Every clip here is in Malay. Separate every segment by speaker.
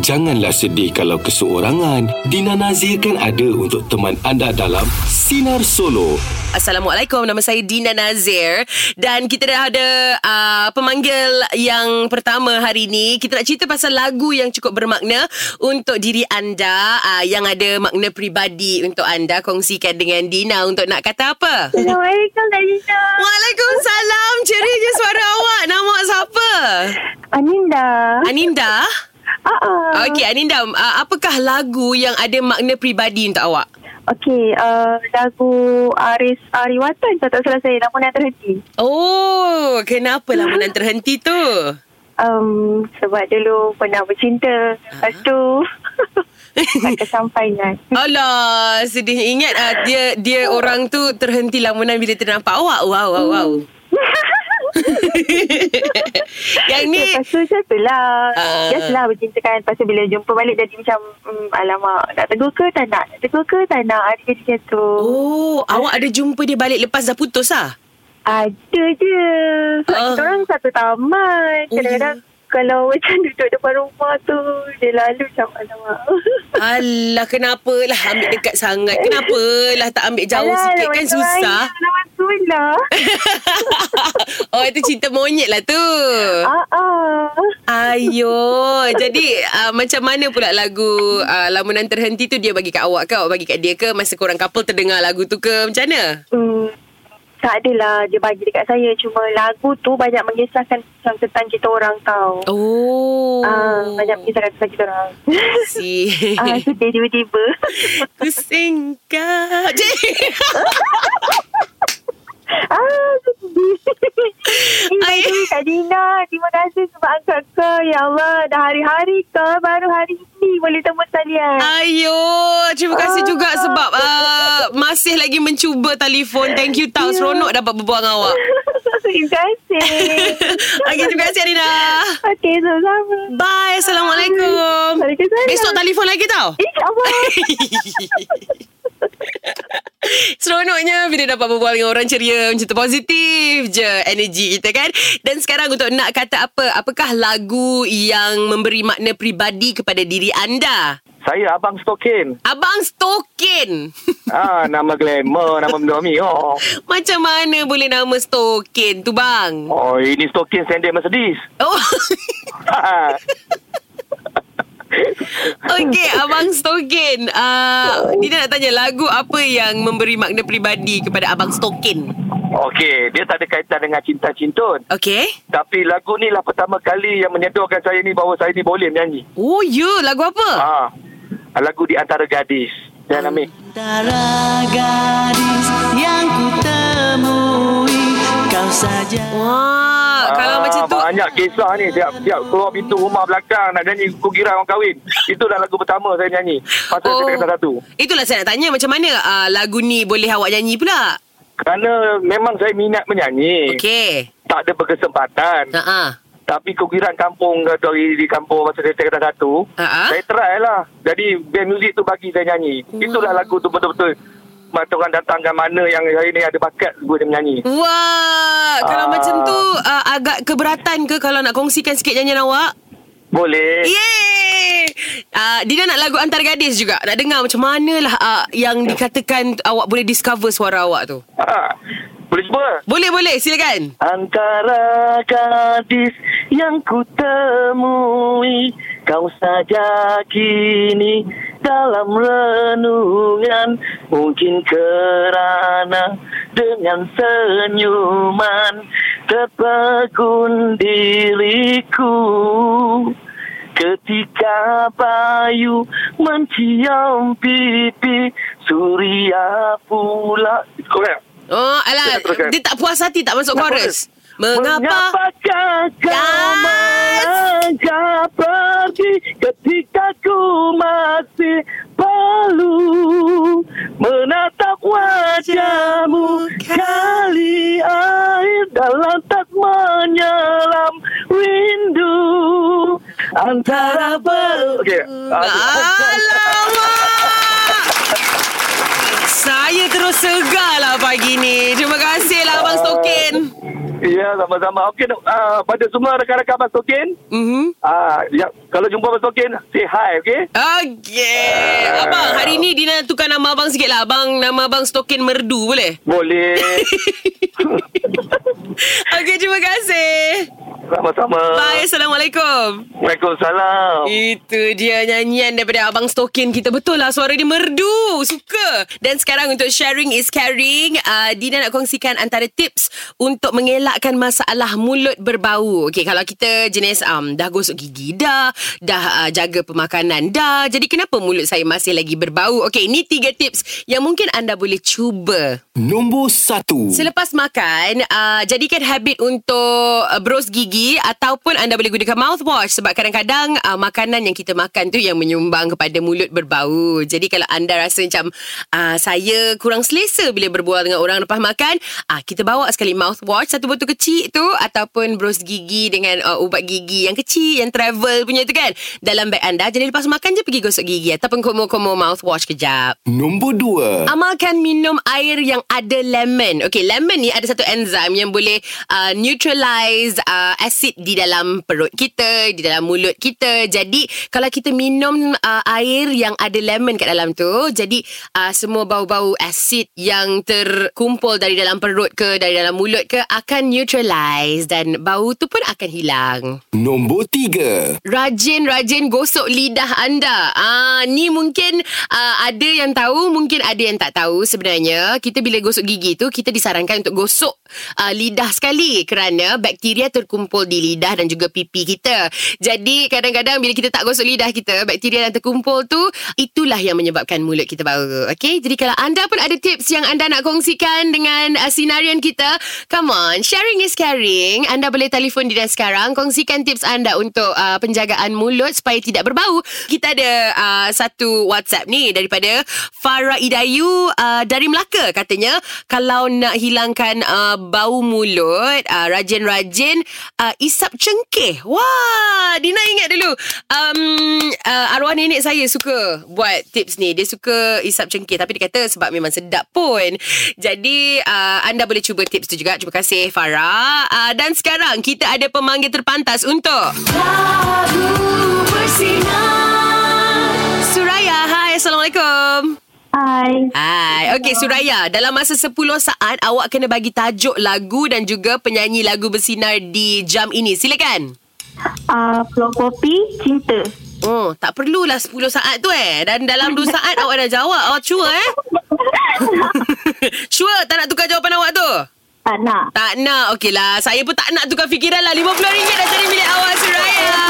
Speaker 1: Janganlah sedih kalau keseorangan. Dina Nazir kan ada untuk teman anda dalam Sinar Solo.
Speaker 2: Assalamualaikum, nama saya Dina Nazir dan kita dah ada uh, pemanggil yang pertama hari ini. Kita nak cerita pasal lagu yang cukup bermakna untuk diri anda uh, yang ada makna peribadi untuk anda. Kongsikan dengan Dina untuk nak kata apa?
Speaker 3: Assalamualaikum Dina.
Speaker 2: Waalaikumsalam. Cerinya suara awak. Nama awak siapa?
Speaker 3: Aninda.
Speaker 2: Aninda?
Speaker 3: Ah, uh,
Speaker 2: Okey, Aninda, uh, apakah lagu yang ada makna peribadi untuk awak?
Speaker 3: Okey, uh, lagu Aris Ariwatan tak, tak salah saya. Namun yang terhenti.
Speaker 2: Oh, kenapa lamunan terhenti tu?
Speaker 3: Um, sebab dulu pernah bercinta. Lepas tu, tak kesampaian.
Speaker 2: Alah, sedih ingat uh, dia dia orang tu terhenti lamunan bila ternampak awak. Wow, wow, wow. Yang ni
Speaker 3: Lepas tu tu lah.
Speaker 2: Ah.
Speaker 3: Just lah bercinta kan. Lepas tu bila jumpa balik jadi macam, um, alamak, nak tegur ke tak nak? Nak tegur ke tak nak? Ada jadi macam tu.
Speaker 2: Oh, awak ada jumpa dia balik lepas dah putus ah?
Speaker 3: Ada je. Sebab
Speaker 2: Ah.
Speaker 3: kita orang satu taman.
Speaker 2: Oh,
Speaker 3: Kadang-kadang
Speaker 2: ya?
Speaker 3: Kalau macam duduk depan rumah tu, dia lalu macam, alamak.
Speaker 2: Alah, kenapa lah ambil dekat sangat? Kenapa lah tak ambil jauh
Speaker 3: Alah,
Speaker 2: sikit kan susah?
Speaker 3: lah.
Speaker 2: oh, itu cinta monyet lah tu.
Speaker 3: Ah, ah.
Speaker 2: Ayo, jadi uh, macam mana pula lagu uh, Lamunan Terhenti tu dia bagi kat awak ke? Awak bagi kat dia ke? Masa korang couple terdengar lagu tu ke? Macam mana?
Speaker 3: Hmm, tak adalah dia bagi dekat saya. Cuma lagu tu banyak mengisahkan tentang, tentang kita orang tau.
Speaker 2: Oh.
Speaker 3: Ah, banyak mengisahkan tentang kita orang.
Speaker 2: Si.
Speaker 3: ah, sedih tiba-tiba.
Speaker 2: Ku singkat.
Speaker 3: ah, sedih. Kak Dina. Terima kasih sebab angkat ke. Ya Allah, dah hari-hari ke. Baru hari ini boleh temu talian.
Speaker 2: Ayo, terima kasih
Speaker 3: Ah.
Speaker 2: juga sebab uh, masih lagi mencuba telefon. Thank you tau.
Speaker 3: Ya.
Speaker 2: Seronok dapat berbual dengan awak.
Speaker 3: Terima kasih.
Speaker 2: Okey, terima kasih Arina.
Speaker 3: Okey, sama-sama.
Speaker 2: Bye. Assalamualaikum.
Speaker 3: Waalaikumsalam.
Speaker 2: Besok telefon lagi tau.
Speaker 3: InsyaAllah.
Speaker 2: Seronoknya bila dapat berbual dengan orang ceria Macam tu positif je energi kita kan Dan sekarang untuk nak kata apa Apakah lagu yang memberi makna peribadi kepada diri anda?
Speaker 4: Saya Abang Stokin.
Speaker 2: Abang Stokin
Speaker 4: ah, nama glamour, nama mendomi. Oh.
Speaker 2: Macam mana boleh nama Stokin tu bang?
Speaker 4: oh, ini Stokin sendiri Mercedes.
Speaker 2: Oh Okey Abang Stokin uh, Dina nak tanya lagu apa yang memberi makna peribadi kepada Abang Stokin
Speaker 4: Okey, dia tak ada kaitan dengan cinta cintun.
Speaker 2: Okey
Speaker 4: Tapi lagu ni lah pertama kali yang menyedorkan saya ni bahawa saya ni boleh menyanyi.
Speaker 2: Oh ya lagu apa?
Speaker 4: Ah, lagu di antara gadis. Dan Amik.
Speaker 5: Antara gadis yang ku temui Kau saja
Speaker 2: Wah, kalau macam tu
Speaker 4: Ah, Banyak kisah ni Siap, siap keluar pintu rumah belakang Nak nyanyi Ku kira orang kahwin Itulah lagu pertama saya nyanyi Masa oh. saya kata satu
Speaker 2: Itulah saya nak tanya macam mana uh, lagu ni boleh awak nyanyi pula?
Speaker 4: Kerana memang saya minat menyanyi
Speaker 2: Okey.
Speaker 4: Tak ada berkesempatan
Speaker 2: Ha ah.
Speaker 4: Tapi kegiran kampung dari di kampung masa saya kata satu,
Speaker 2: Ha-ha.
Speaker 4: saya try lah. Jadi band muzik tu bagi saya nyanyi. Itulah lagu tu betul-betul mata orang datangkan mana yang saya ni ada bakat gue dia menyanyi.
Speaker 2: Wah, kalau
Speaker 4: Ah.
Speaker 2: macam tu uh, agak keberatan ke kalau nak kongsikan sikit nyanyian awak?
Speaker 4: Boleh.
Speaker 2: Yeay! Uh, Dina nak lagu Antar Gadis juga. Nak dengar macam manalah uh, yang dikatakan awak boleh discover suara awak tu.
Speaker 4: Ha. Boleh cuba?
Speaker 2: Boleh, boleh. Silakan.
Speaker 4: Antara gadis yang ku temui Kau saja kini dalam renungan. Mungkin kerana dengan senyuman Terpegun diriku. Ketika bayu mencium pipi Suria pula.
Speaker 2: Oh, alah. Dia tak puas hati tak masuk chorus. Mengapa?
Speaker 4: Kau melangkah pergi ketika ku masih perlu menatap wajahmu kali air dalam tak menyelam rindu antara ber... Okay.
Speaker 2: Alamak! Saya terus segar lah pagi ni. Terima kasih lah Abang Stokin.
Speaker 4: Ya, sama-sama. Okey, uh, pada semua rakan-rakan Abang Stokin,
Speaker 2: Mhm.
Speaker 4: uh, ya, kalau jumpa Abang Stokin, say hi, okey?
Speaker 2: Okey. Abang, hari ni Dina tukar nama abang sikit lah. Abang, nama abang Stokin Merdu boleh?
Speaker 4: Boleh.
Speaker 2: Okey, terima kasih.
Speaker 4: Sama-sama.
Speaker 2: Bye. Assalamualaikum.
Speaker 4: Waalaikumsalam.
Speaker 2: Itu dia nyanyian daripada Abang Stokin kita. Betul lah suara dia merdu. Suka. Dan sekarang untuk sharing is caring. Uh, Dina nak kongsikan antara tips untuk mengelakkan masalah mulut berbau. Okay, kalau kita jenis um, dah gosok gigi dah, dah uh, jaga pemakanan dah. Jadi kenapa mulut saya masih lagi berbau? Okay, ini tiga tips yang mungkin anda boleh cuba.
Speaker 1: Nombor satu.
Speaker 2: Selepas makan, uh, jadikan habit untuk uh, bros gigi ataupun anda boleh gunakan mouthwash sebab kadang-kadang uh, makanan yang kita makan tu yang menyumbang kepada mulut berbau. Jadi kalau anda rasa macam uh, saya kurang selesa bila berbual dengan orang lepas makan, uh, kita bawa sekali mouthwash satu botol kecil tu ataupun bros gigi dengan uh, ubat gigi yang kecil yang travel punya tu kan dalam beg anda. Jadi lepas makan je pergi gosok gigi ataupun komo-komo mouthwash kejap.
Speaker 1: Nombor dua.
Speaker 2: Amalkan minum air yang ada lemon. Okay, lemon ni ada satu enzim yang boleh uh, neutralize uh, acid di dalam perut kita, di dalam mulut kita. Jadi, kalau kita minum uh, air yang ada lemon kat dalam tu, jadi uh, semua bau-bau acid yang terkumpul dari dalam perut ke, dari dalam mulut ke akan neutralize dan bau tu pun akan hilang.
Speaker 1: Nombor tiga.
Speaker 2: Rajin-rajin gosok lidah anda. Ah, ni mungkin uh, ada yang tahu, mungkin ada yang tak tahu sebenarnya. Kita bila gosok gigi tu, kita disarankan untuk gosok uh, lidah sekali kerana bakteria terkumpul di lidah dan juga pipi kita. Jadi kadang-kadang bila kita tak gosok lidah kita, bakteria yang terkumpul tu itulah yang menyebabkan mulut kita bau. Okey, jadi kalau anda pun ada tips yang anda nak kongsikan dengan uh, sinarian kita, come on, sharing is caring. Anda boleh telefon Dina sekarang, kongsikan tips anda untuk uh, penjagaan mulut supaya tidak berbau. Kita ada uh, satu WhatsApp ni daripada Farah Idayu uh, dari Melaka katanya kalau nak hilangkan uh, bau mulut, uh, rajin-rajin uh, isap cengkeh. Wah, Dina ingat dulu. Um, uh, arwah nenek saya suka buat tips ni. Dia suka isap cengkeh tapi dia kata sebab memang sedap pun. Jadi uh, anda boleh cuba tips tu juga. Terima kasih Farah. Uh, dan sekarang kita ada pemanggil terpantas untuk Suraya. Hai, Assalamualaikum.
Speaker 6: Hai.
Speaker 2: Hai. Okey Suraya, dalam masa 10 saat awak kena bagi tajuk lagu dan juga penyanyi lagu bersinar di jam ini. Silakan.
Speaker 6: Uh, Pulau Kopi, Cinta.
Speaker 2: Oh, tak perlulah 10 saat tu eh. Dan dalam 2 saat awak dah jawab. Awak sure eh? sure tak nak tukar jawapan awak tu?
Speaker 6: Tak nak.
Speaker 2: Tak nak. Okeylah. Saya pun tak nak tukar fikiran lah. RM50 dah jadi milik awak Suraya.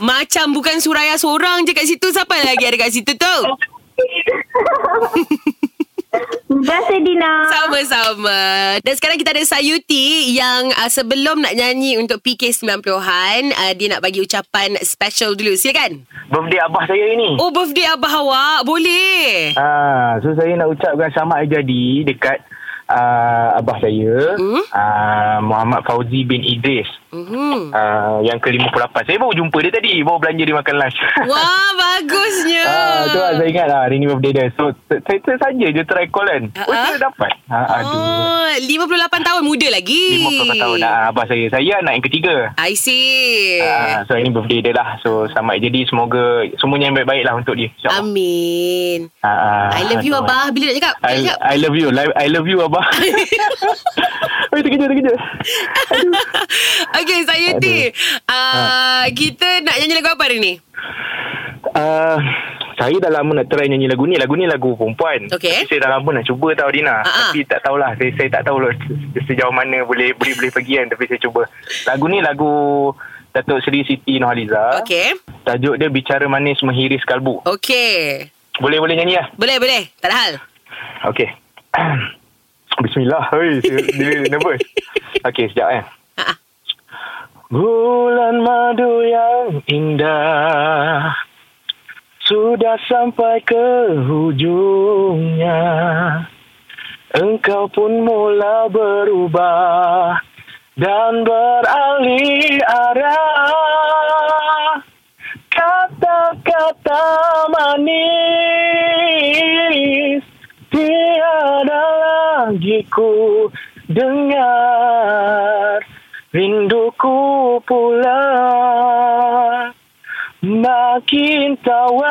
Speaker 2: Macam bukan Suraya seorang je kat situ. Siapa lagi ada kat situ tu?
Speaker 6: Terima kasih Dina.
Speaker 2: Sama-sama. Dan sekarang kita ada Sayuti yang uh, sebelum nak nyanyi untuk PK 90-an, uh, dia nak bagi ucapan special dulu. Silakan.
Speaker 7: birthday abah saya ini.
Speaker 2: Oh, birthday abah awak. Boleh.
Speaker 7: Ah, so saya nak ucapkan selamat hari jadi dekat uh, abah saya,
Speaker 2: Hmm?
Speaker 7: uh, Muhammad Fauzi bin Idris. Uh, yang ke-58. Saya baru jumpa dia tadi. Baru belanja dia makan lunch.
Speaker 2: Wah, bagusnya.
Speaker 7: Ah, tu lah saya ingat lah hari ni birthday dia. So, saya saja je try call kan.
Speaker 2: Ah,
Speaker 7: Oh, saya dapat. Ah, aduh.
Speaker 2: Oh, 58 tahun muda lagi.
Speaker 7: 50 tahun ah, abah saya. Saya anak yang ketiga.
Speaker 2: I see.
Speaker 7: Ah, so hari ni birthday dia lah. So selamat jadi. Semoga semuanya yang baik-baik lah untuk dia. InsyaAllah.
Speaker 2: Amin.
Speaker 7: Ah,
Speaker 2: I love you,
Speaker 7: lah.
Speaker 2: Abah. Bila nak cakap?
Speaker 7: I,
Speaker 2: cakap?
Speaker 7: I love you. I love you, Abah. Oi, terkejut,
Speaker 2: Okay, Sayuti. Uh, kita nak nyanyi lagu apa hari ni?
Speaker 7: Uh, saya dah lama nak try nyanyi lagu ni. Lagu ni lagu perempuan.
Speaker 2: Okey.
Speaker 7: Tapi saya dah lama nak cuba tau, Dina.
Speaker 2: Ah, ah.
Speaker 7: Tapi tak tahulah. Saya, saya tak tahu lah se- sejauh mana boleh boleh, boleh pergi kan. Tapi saya cuba. Lagu ni lagu Datuk Seri Siti Nurhaliza.
Speaker 2: Okay.
Speaker 7: Tajuk dia Bicara Manis Menghiris Kalbu.
Speaker 2: Okay.
Speaker 7: Boleh-boleh nyanyi lah.
Speaker 2: Boleh, boleh. Tak ada hal.
Speaker 7: Okey. Bismillah. Hei, saya- dia nervous. Okey, sekejap eh. Bulan madu yang indah Sudah sampai ke hujungnya. Engkau pun mula berubah Dan beralih arah. Kata-kata manis Tiada lagi ku dengar rinduku pula makin tawar.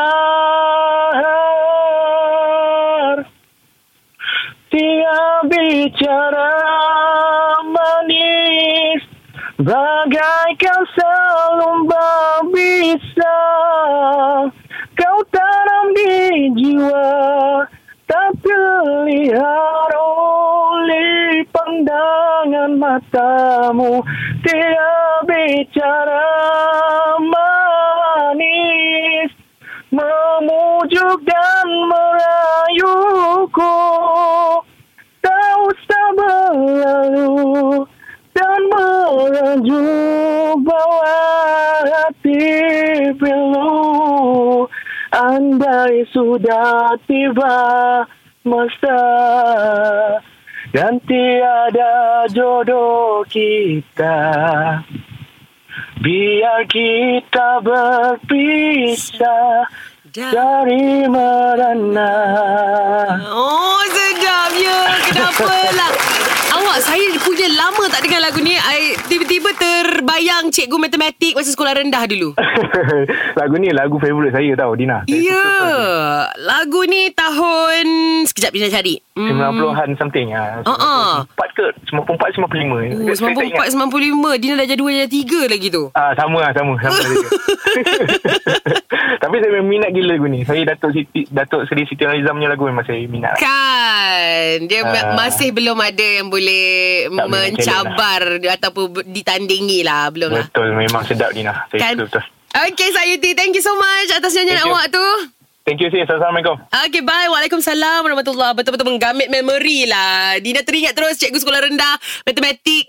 Speaker 7: Dia bicara manis Bagaikan selumba bisa. Kau tanam di jiwa Terlihat oleh pandangan matamu. Dia bicara sudah tiba masa Dan tiada jodoh kita. Biar kita berpisah dari merana.
Speaker 2: Oh sedapnya Kenapalah Awak saya punya lama tak dengar lagu ni Cikgu matematik Masa sekolah rendah dulu
Speaker 7: lagu ni lagu favourite saya tau Dina.
Speaker 2: Ya
Speaker 7: suka
Speaker 2: Lagu ni tahun Sekejap Dina cari
Speaker 7: Hmm. 90-an something ah.
Speaker 2: Ah.
Speaker 7: 94 ke? 94 95.
Speaker 2: Oh, 94, 95 Dina dah jadi 2 jadi 3 lagi tu
Speaker 7: Ah sama lah sama sama. Tapi saya memang minat gila lagu ni. Saya Datuk Siti Datuk Seri Siti Nurhalizam punya lagu memang saya minat.
Speaker 2: Kan Dia
Speaker 7: Ah.
Speaker 2: masih belum ada yang boleh Mencabar Ataupun ber- ditandingi lah Belum lah
Speaker 7: Betul memang sedap Dina. Saya
Speaker 2: Kan?
Speaker 7: suka betul.
Speaker 2: Okay Sayuti Thank you so much Atas nyanyian awak tu.
Speaker 7: Thank you sis. Assalamualaikum.
Speaker 2: Okay bye. Waalaikumsalam. Warahmatullahi Betul-betul menggamit memori lah. Dina teringat terus Cikgu sekolah rendah. Matematik.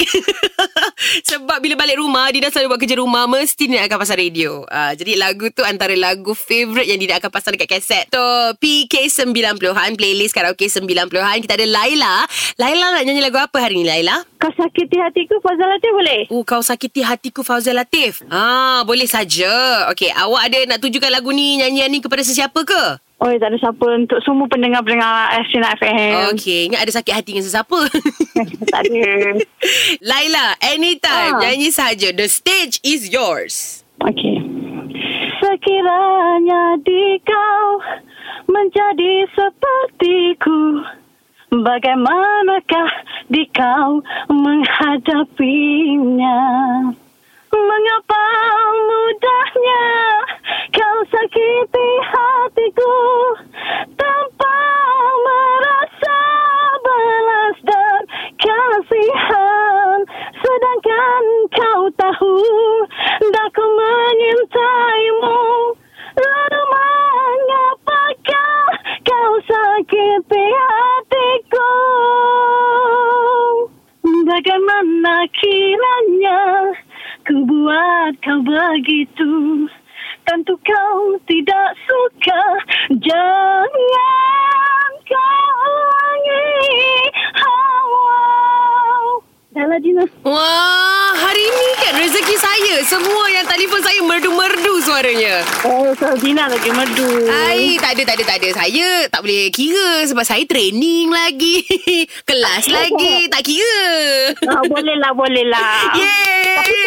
Speaker 2: Sebab bila balik rumah Dina selalu buat kerja rumah. Mesti Dina akan pasang radio. Uh, Jadi lagu tu Antara lagu favourite Yang Dina akan pasang dekat kaset So PK90-an Playlist karaoke 90-an Kita ada Laila. Laila nak nyanyi lagu apa hari ni Laila?
Speaker 6: Kau sakiti hatiku Fazal Latif boleh?
Speaker 2: Oh, kau sakiti hatiku Fauzal Latif. Ah, boleh saja. Okey, awak ada nak tujukan lagu ni, nyanyian ni kepada sesiapa ke?
Speaker 6: Oh, tak ada siapa untuk semua pendengar-pendengar Sinar FM.
Speaker 2: Okey, ingat ada sakit hati dengan sesiapa.
Speaker 6: tak ada.
Speaker 2: Laila, anytime,
Speaker 6: Ah.
Speaker 2: nyanyi saja. The stage is yours.
Speaker 6: Okey. Sekiranya di kau menjadi sepertiku, bagaimanakah di kau menghadapinya? Mengapa mudahnya kau sakiti hatiku lah Dina
Speaker 2: Wah, hari ni kan rezeki saya. Semua yang telefon saya merdu-merdu suaranya.
Speaker 6: Oh, so Dina lagi merdu
Speaker 2: Ai, tak ada, tak ada, tak ada. Saya tak boleh kira sebab saya training lagi. Kelas lagi. Tak kira.
Speaker 6: ah, Boleh lah, boleh lah
Speaker 2: Yeay.
Speaker 6: Tapi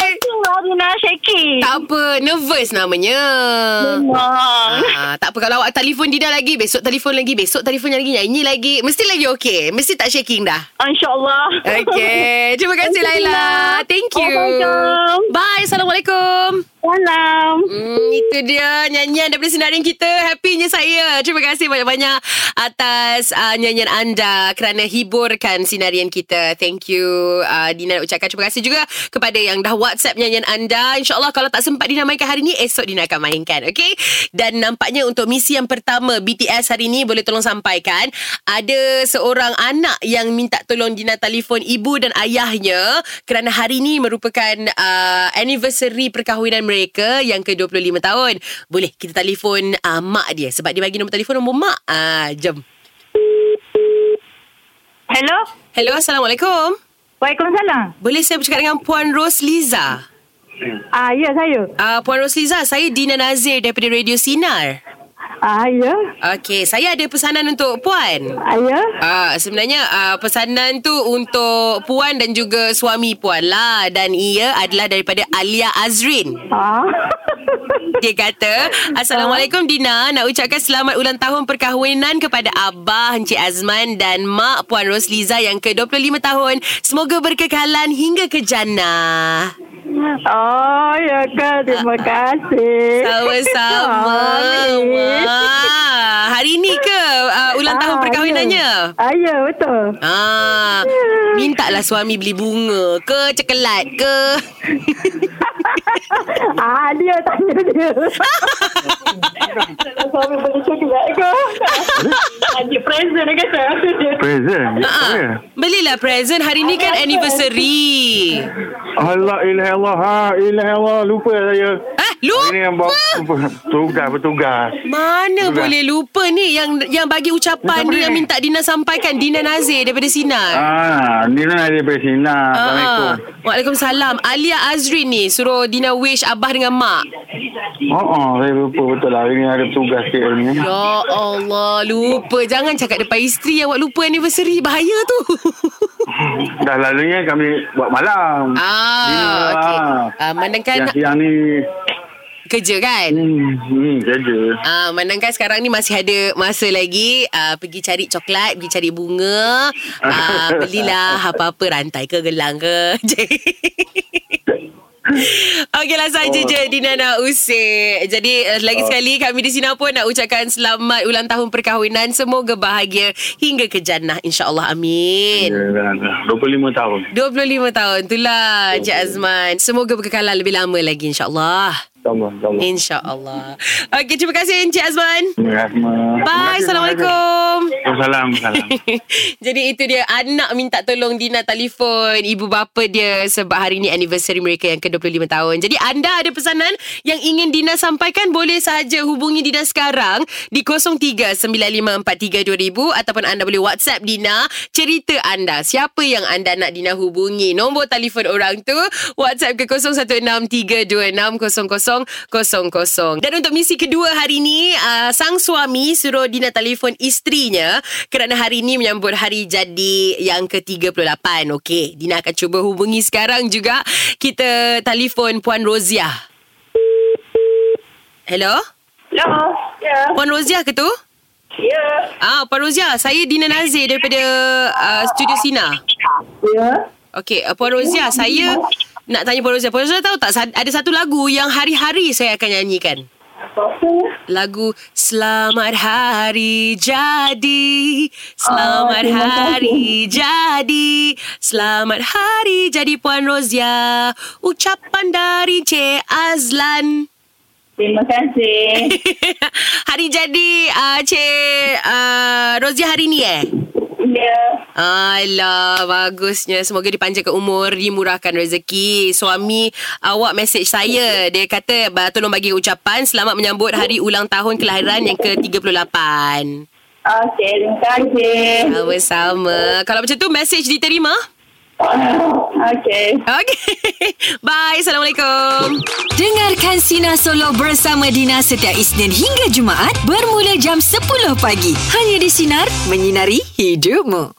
Speaker 6: Dina, shaking
Speaker 2: Tak apa, nervous namanya.
Speaker 6: Memang
Speaker 2: Ah, tak apa kalau awak telefon Dina lagi, besok telefon lagi, besok telefon lagi, nyanyi lagi. Mesti lagi okey. Mesti tak shaking dah.
Speaker 6: InsyaAllah
Speaker 2: Okay. Terima kasih Laila. Thank you.
Speaker 6: Assalamualaikum.
Speaker 2: Bye. Assalamualaikum.
Speaker 6: Salam
Speaker 2: Hmm, itu dia nyanyian daripada sinarin kita. Happynya saya. Terima kasih banyak-banyak atas uh, nyanyian anda kerana hiburkan sinarian kita. Thank you. Uh, Dina nak ucapkan terima kasih juga kepada yang dah WhatsApp nyanyian anda. InsyaAllah kalau tak sempat Dina mainkan hari ni, esok Dina akan mainkan. Okay? Dan nampaknya untuk misi yang pertama BTS hari ni boleh tolong sampaikan. Ada seorang anak yang minta tolong Dina telefon ibu dan ayahnya kerana hari ni merupakan uh, anniversary perkahwinan mereka yang ke-25 tahun. Boleh kita telefon uh, mak dia sebab dia bagi nombor telefon nombor mak. Ah, uh, jom.
Speaker 6: Hello
Speaker 2: Hello, Assalamualaikum.
Speaker 6: Waalaikumsalam
Speaker 2: Boleh saya bercakap dengan Puan Rosliza?
Speaker 6: Ah, ya saya
Speaker 2: Uh, Puan Rosliza, saya Dina Nazir daripada Radio Sinar.
Speaker 6: Ah, ya.
Speaker 2: Okey, saya ada pesanan untuk Puan.
Speaker 6: Ah, ya.
Speaker 2: Ah, sebenarnya ah, pesanan tu untuk Puan dan juga suami Puan lah. Dan ia adalah daripada Alia Azrin.
Speaker 6: Ah.
Speaker 2: Dia kata, Assalamualaikum Dina. Nak ucapkan selamat ulang tahun perkahwinan kepada Abah Encik Azman dan Mak Puan Rosliza yang ke-25 tahun. Semoga berkekalan hingga ke jannah.
Speaker 6: Oh, ya ke. Terima kasih.
Speaker 2: Sama-sama. Wah. Hari ni ke uh, ulang tahun
Speaker 6: Ah,
Speaker 2: perkahwinannya?
Speaker 6: Ya. Ah, ya, betul.
Speaker 2: Ah, mintalah suami beli bunga ke coklat ke.
Speaker 6: ah, dia tanya dia. Kalau suami beli coklat ke? Ada present dia kata.
Speaker 8: Present? Ya.
Speaker 2: belilah present hari ni kan anniversary.
Speaker 8: Allah ilah Allah ha, ilah Allah lupa saya.
Speaker 2: Ah, lupa.
Speaker 8: Ini yang bawa tugas bertugas.
Speaker 2: Mana
Speaker 8: Sudah.
Speaker 2: boleh lupa ni yang yang bagi ucapan ni
Speaker 8: ni?
Speaker 2: yang minta Dina sampaikan Dina Nazir daripada Sinar.
Speaker 8: Ah, ni lah dia dari sini. Assalamualaikum.
Speaker 2: Ah, Waalaikumsalam. Alia Azrin ni suruh Dina wish abah dengan mak.
Speaker 8: Oh, oh, saya lupa betul lah. Hari ni ada tugas sikit ni.
Speaker 2: Ya Allah, lupa. Jangan cakap depan isteri awak lupa anniversary. Bahaya tu.
Speaker 8: Dah lalunya kami buat malam.
Speaker 2: ah,
Speaker 8: Dinner
Speaker 2: okey.
Speaker 8: lah.
Speaker 2: Ah, mandangkan
Speaker 8: Siang-siang ni
Speaker 2: kerja kan?
Speaker 8: hmm, hmm, kerja.
Speaker 2: Ah, mandangkan sekarang ni masih ada masa lagi ah, pergi cari coklat, pergi cari bunga, ah, belilah apa-apa rantai ke gelang ke. Okeylah saja
Speaker 8: Oh.
Speaker 2: je Dina nak usik. Jadi uh, lagi sekali kami di sini pun nak ucapkan selamat ulang tahun perkahwinan. Semoga bahagia hingga ke jannah insya-Allah. Amin.
Speaker 8: Ya, dah, dah. 25 tahun.
Speaker 2: 25 tahun itulah Encik Azman. Semoga berkekalan lebih lama lagi insya-Allah.
Speaker 8: Sama, sama.
Speaker 2: Insya-Allah. Okey, terima kasih Encik Azman.
Speaker 8: Terima kasih.
Speaker 2: Bye. Assalamualaikum.
Speaker 8: Waalaikumsalam.
Speaker 2: Jadi itu dia anak minta tolong Dina telefon ibu bapa dia sebab hari ni anniversary mereka yang ke-25 tahun. Jadi anda ada pesanan yang ingin Dina sampaikan boleh saja hubungi Dina sekarang di 0395432000 ataupun anda boleh WhatsApp Dina cerita anda siapa yang anda nak Dina hubungi. Nombor telefon orang tu WhatsApp ke 0163260000. Dan untuk misi kedua hari ni uh, sang suami suruh Dina telefon isterinya kerana hari ini menyambut hari jadi yang ke-38. Okey, Dina akan cuba hubungi sekarang juga. Kita telefon Puan Rozia. Hello?
Speaker 6: Ya. Ya.
Speaker 2: Puan Rozia ke tu?
Speaker 6: Ya.
Speaker 2: Ah, Puan Rozia, saya Dina Nazir daripada uh, Studio Sina.
Speaker 6: Ya.
Speaker 2: Okey, uh, Puan Rozia, saya nak tanya Puan Rozia. Puan Rozia tahu tak ada satu lagu yang hari-hari saya akan nyanyikan? Lagu Selamat Hari Jadi Selamat
Speaker 6: Oh,
Speaker 2: Hari Jadi Selamat Hari Jadi Puan Rozia Ucapan dari Cik Azlan
Speaker 6: Terima kasih.
Speaker 2: Hari jadi uh, Cik uh, Rozia hari ni eh?
Speaker 6: Ya.
Speaker 2: Alah, bagusnya. Semoga dipanjangkan umur, dimurahkan rezeki. Suami awak mesej saya. Dia kata, "Ba- tolong bagi ucapan selamat menyambut hari ulang tahun kelahiran yang ke-38.
Speaker 6: Okey, terima kasih.
Speaker 2: Sama-sama. Kalau macam tu, mesej diterima?
Speaker 6: Okey.
Speaker 2: Okey. Bye. Assalamualaikum.
Speaker 9: Dengarkan Sina Solo bersama Dina setiap Isnin hingga Jumaat bermula jam 10 pagi. Hanya di Sinar, menyinari hidupmu.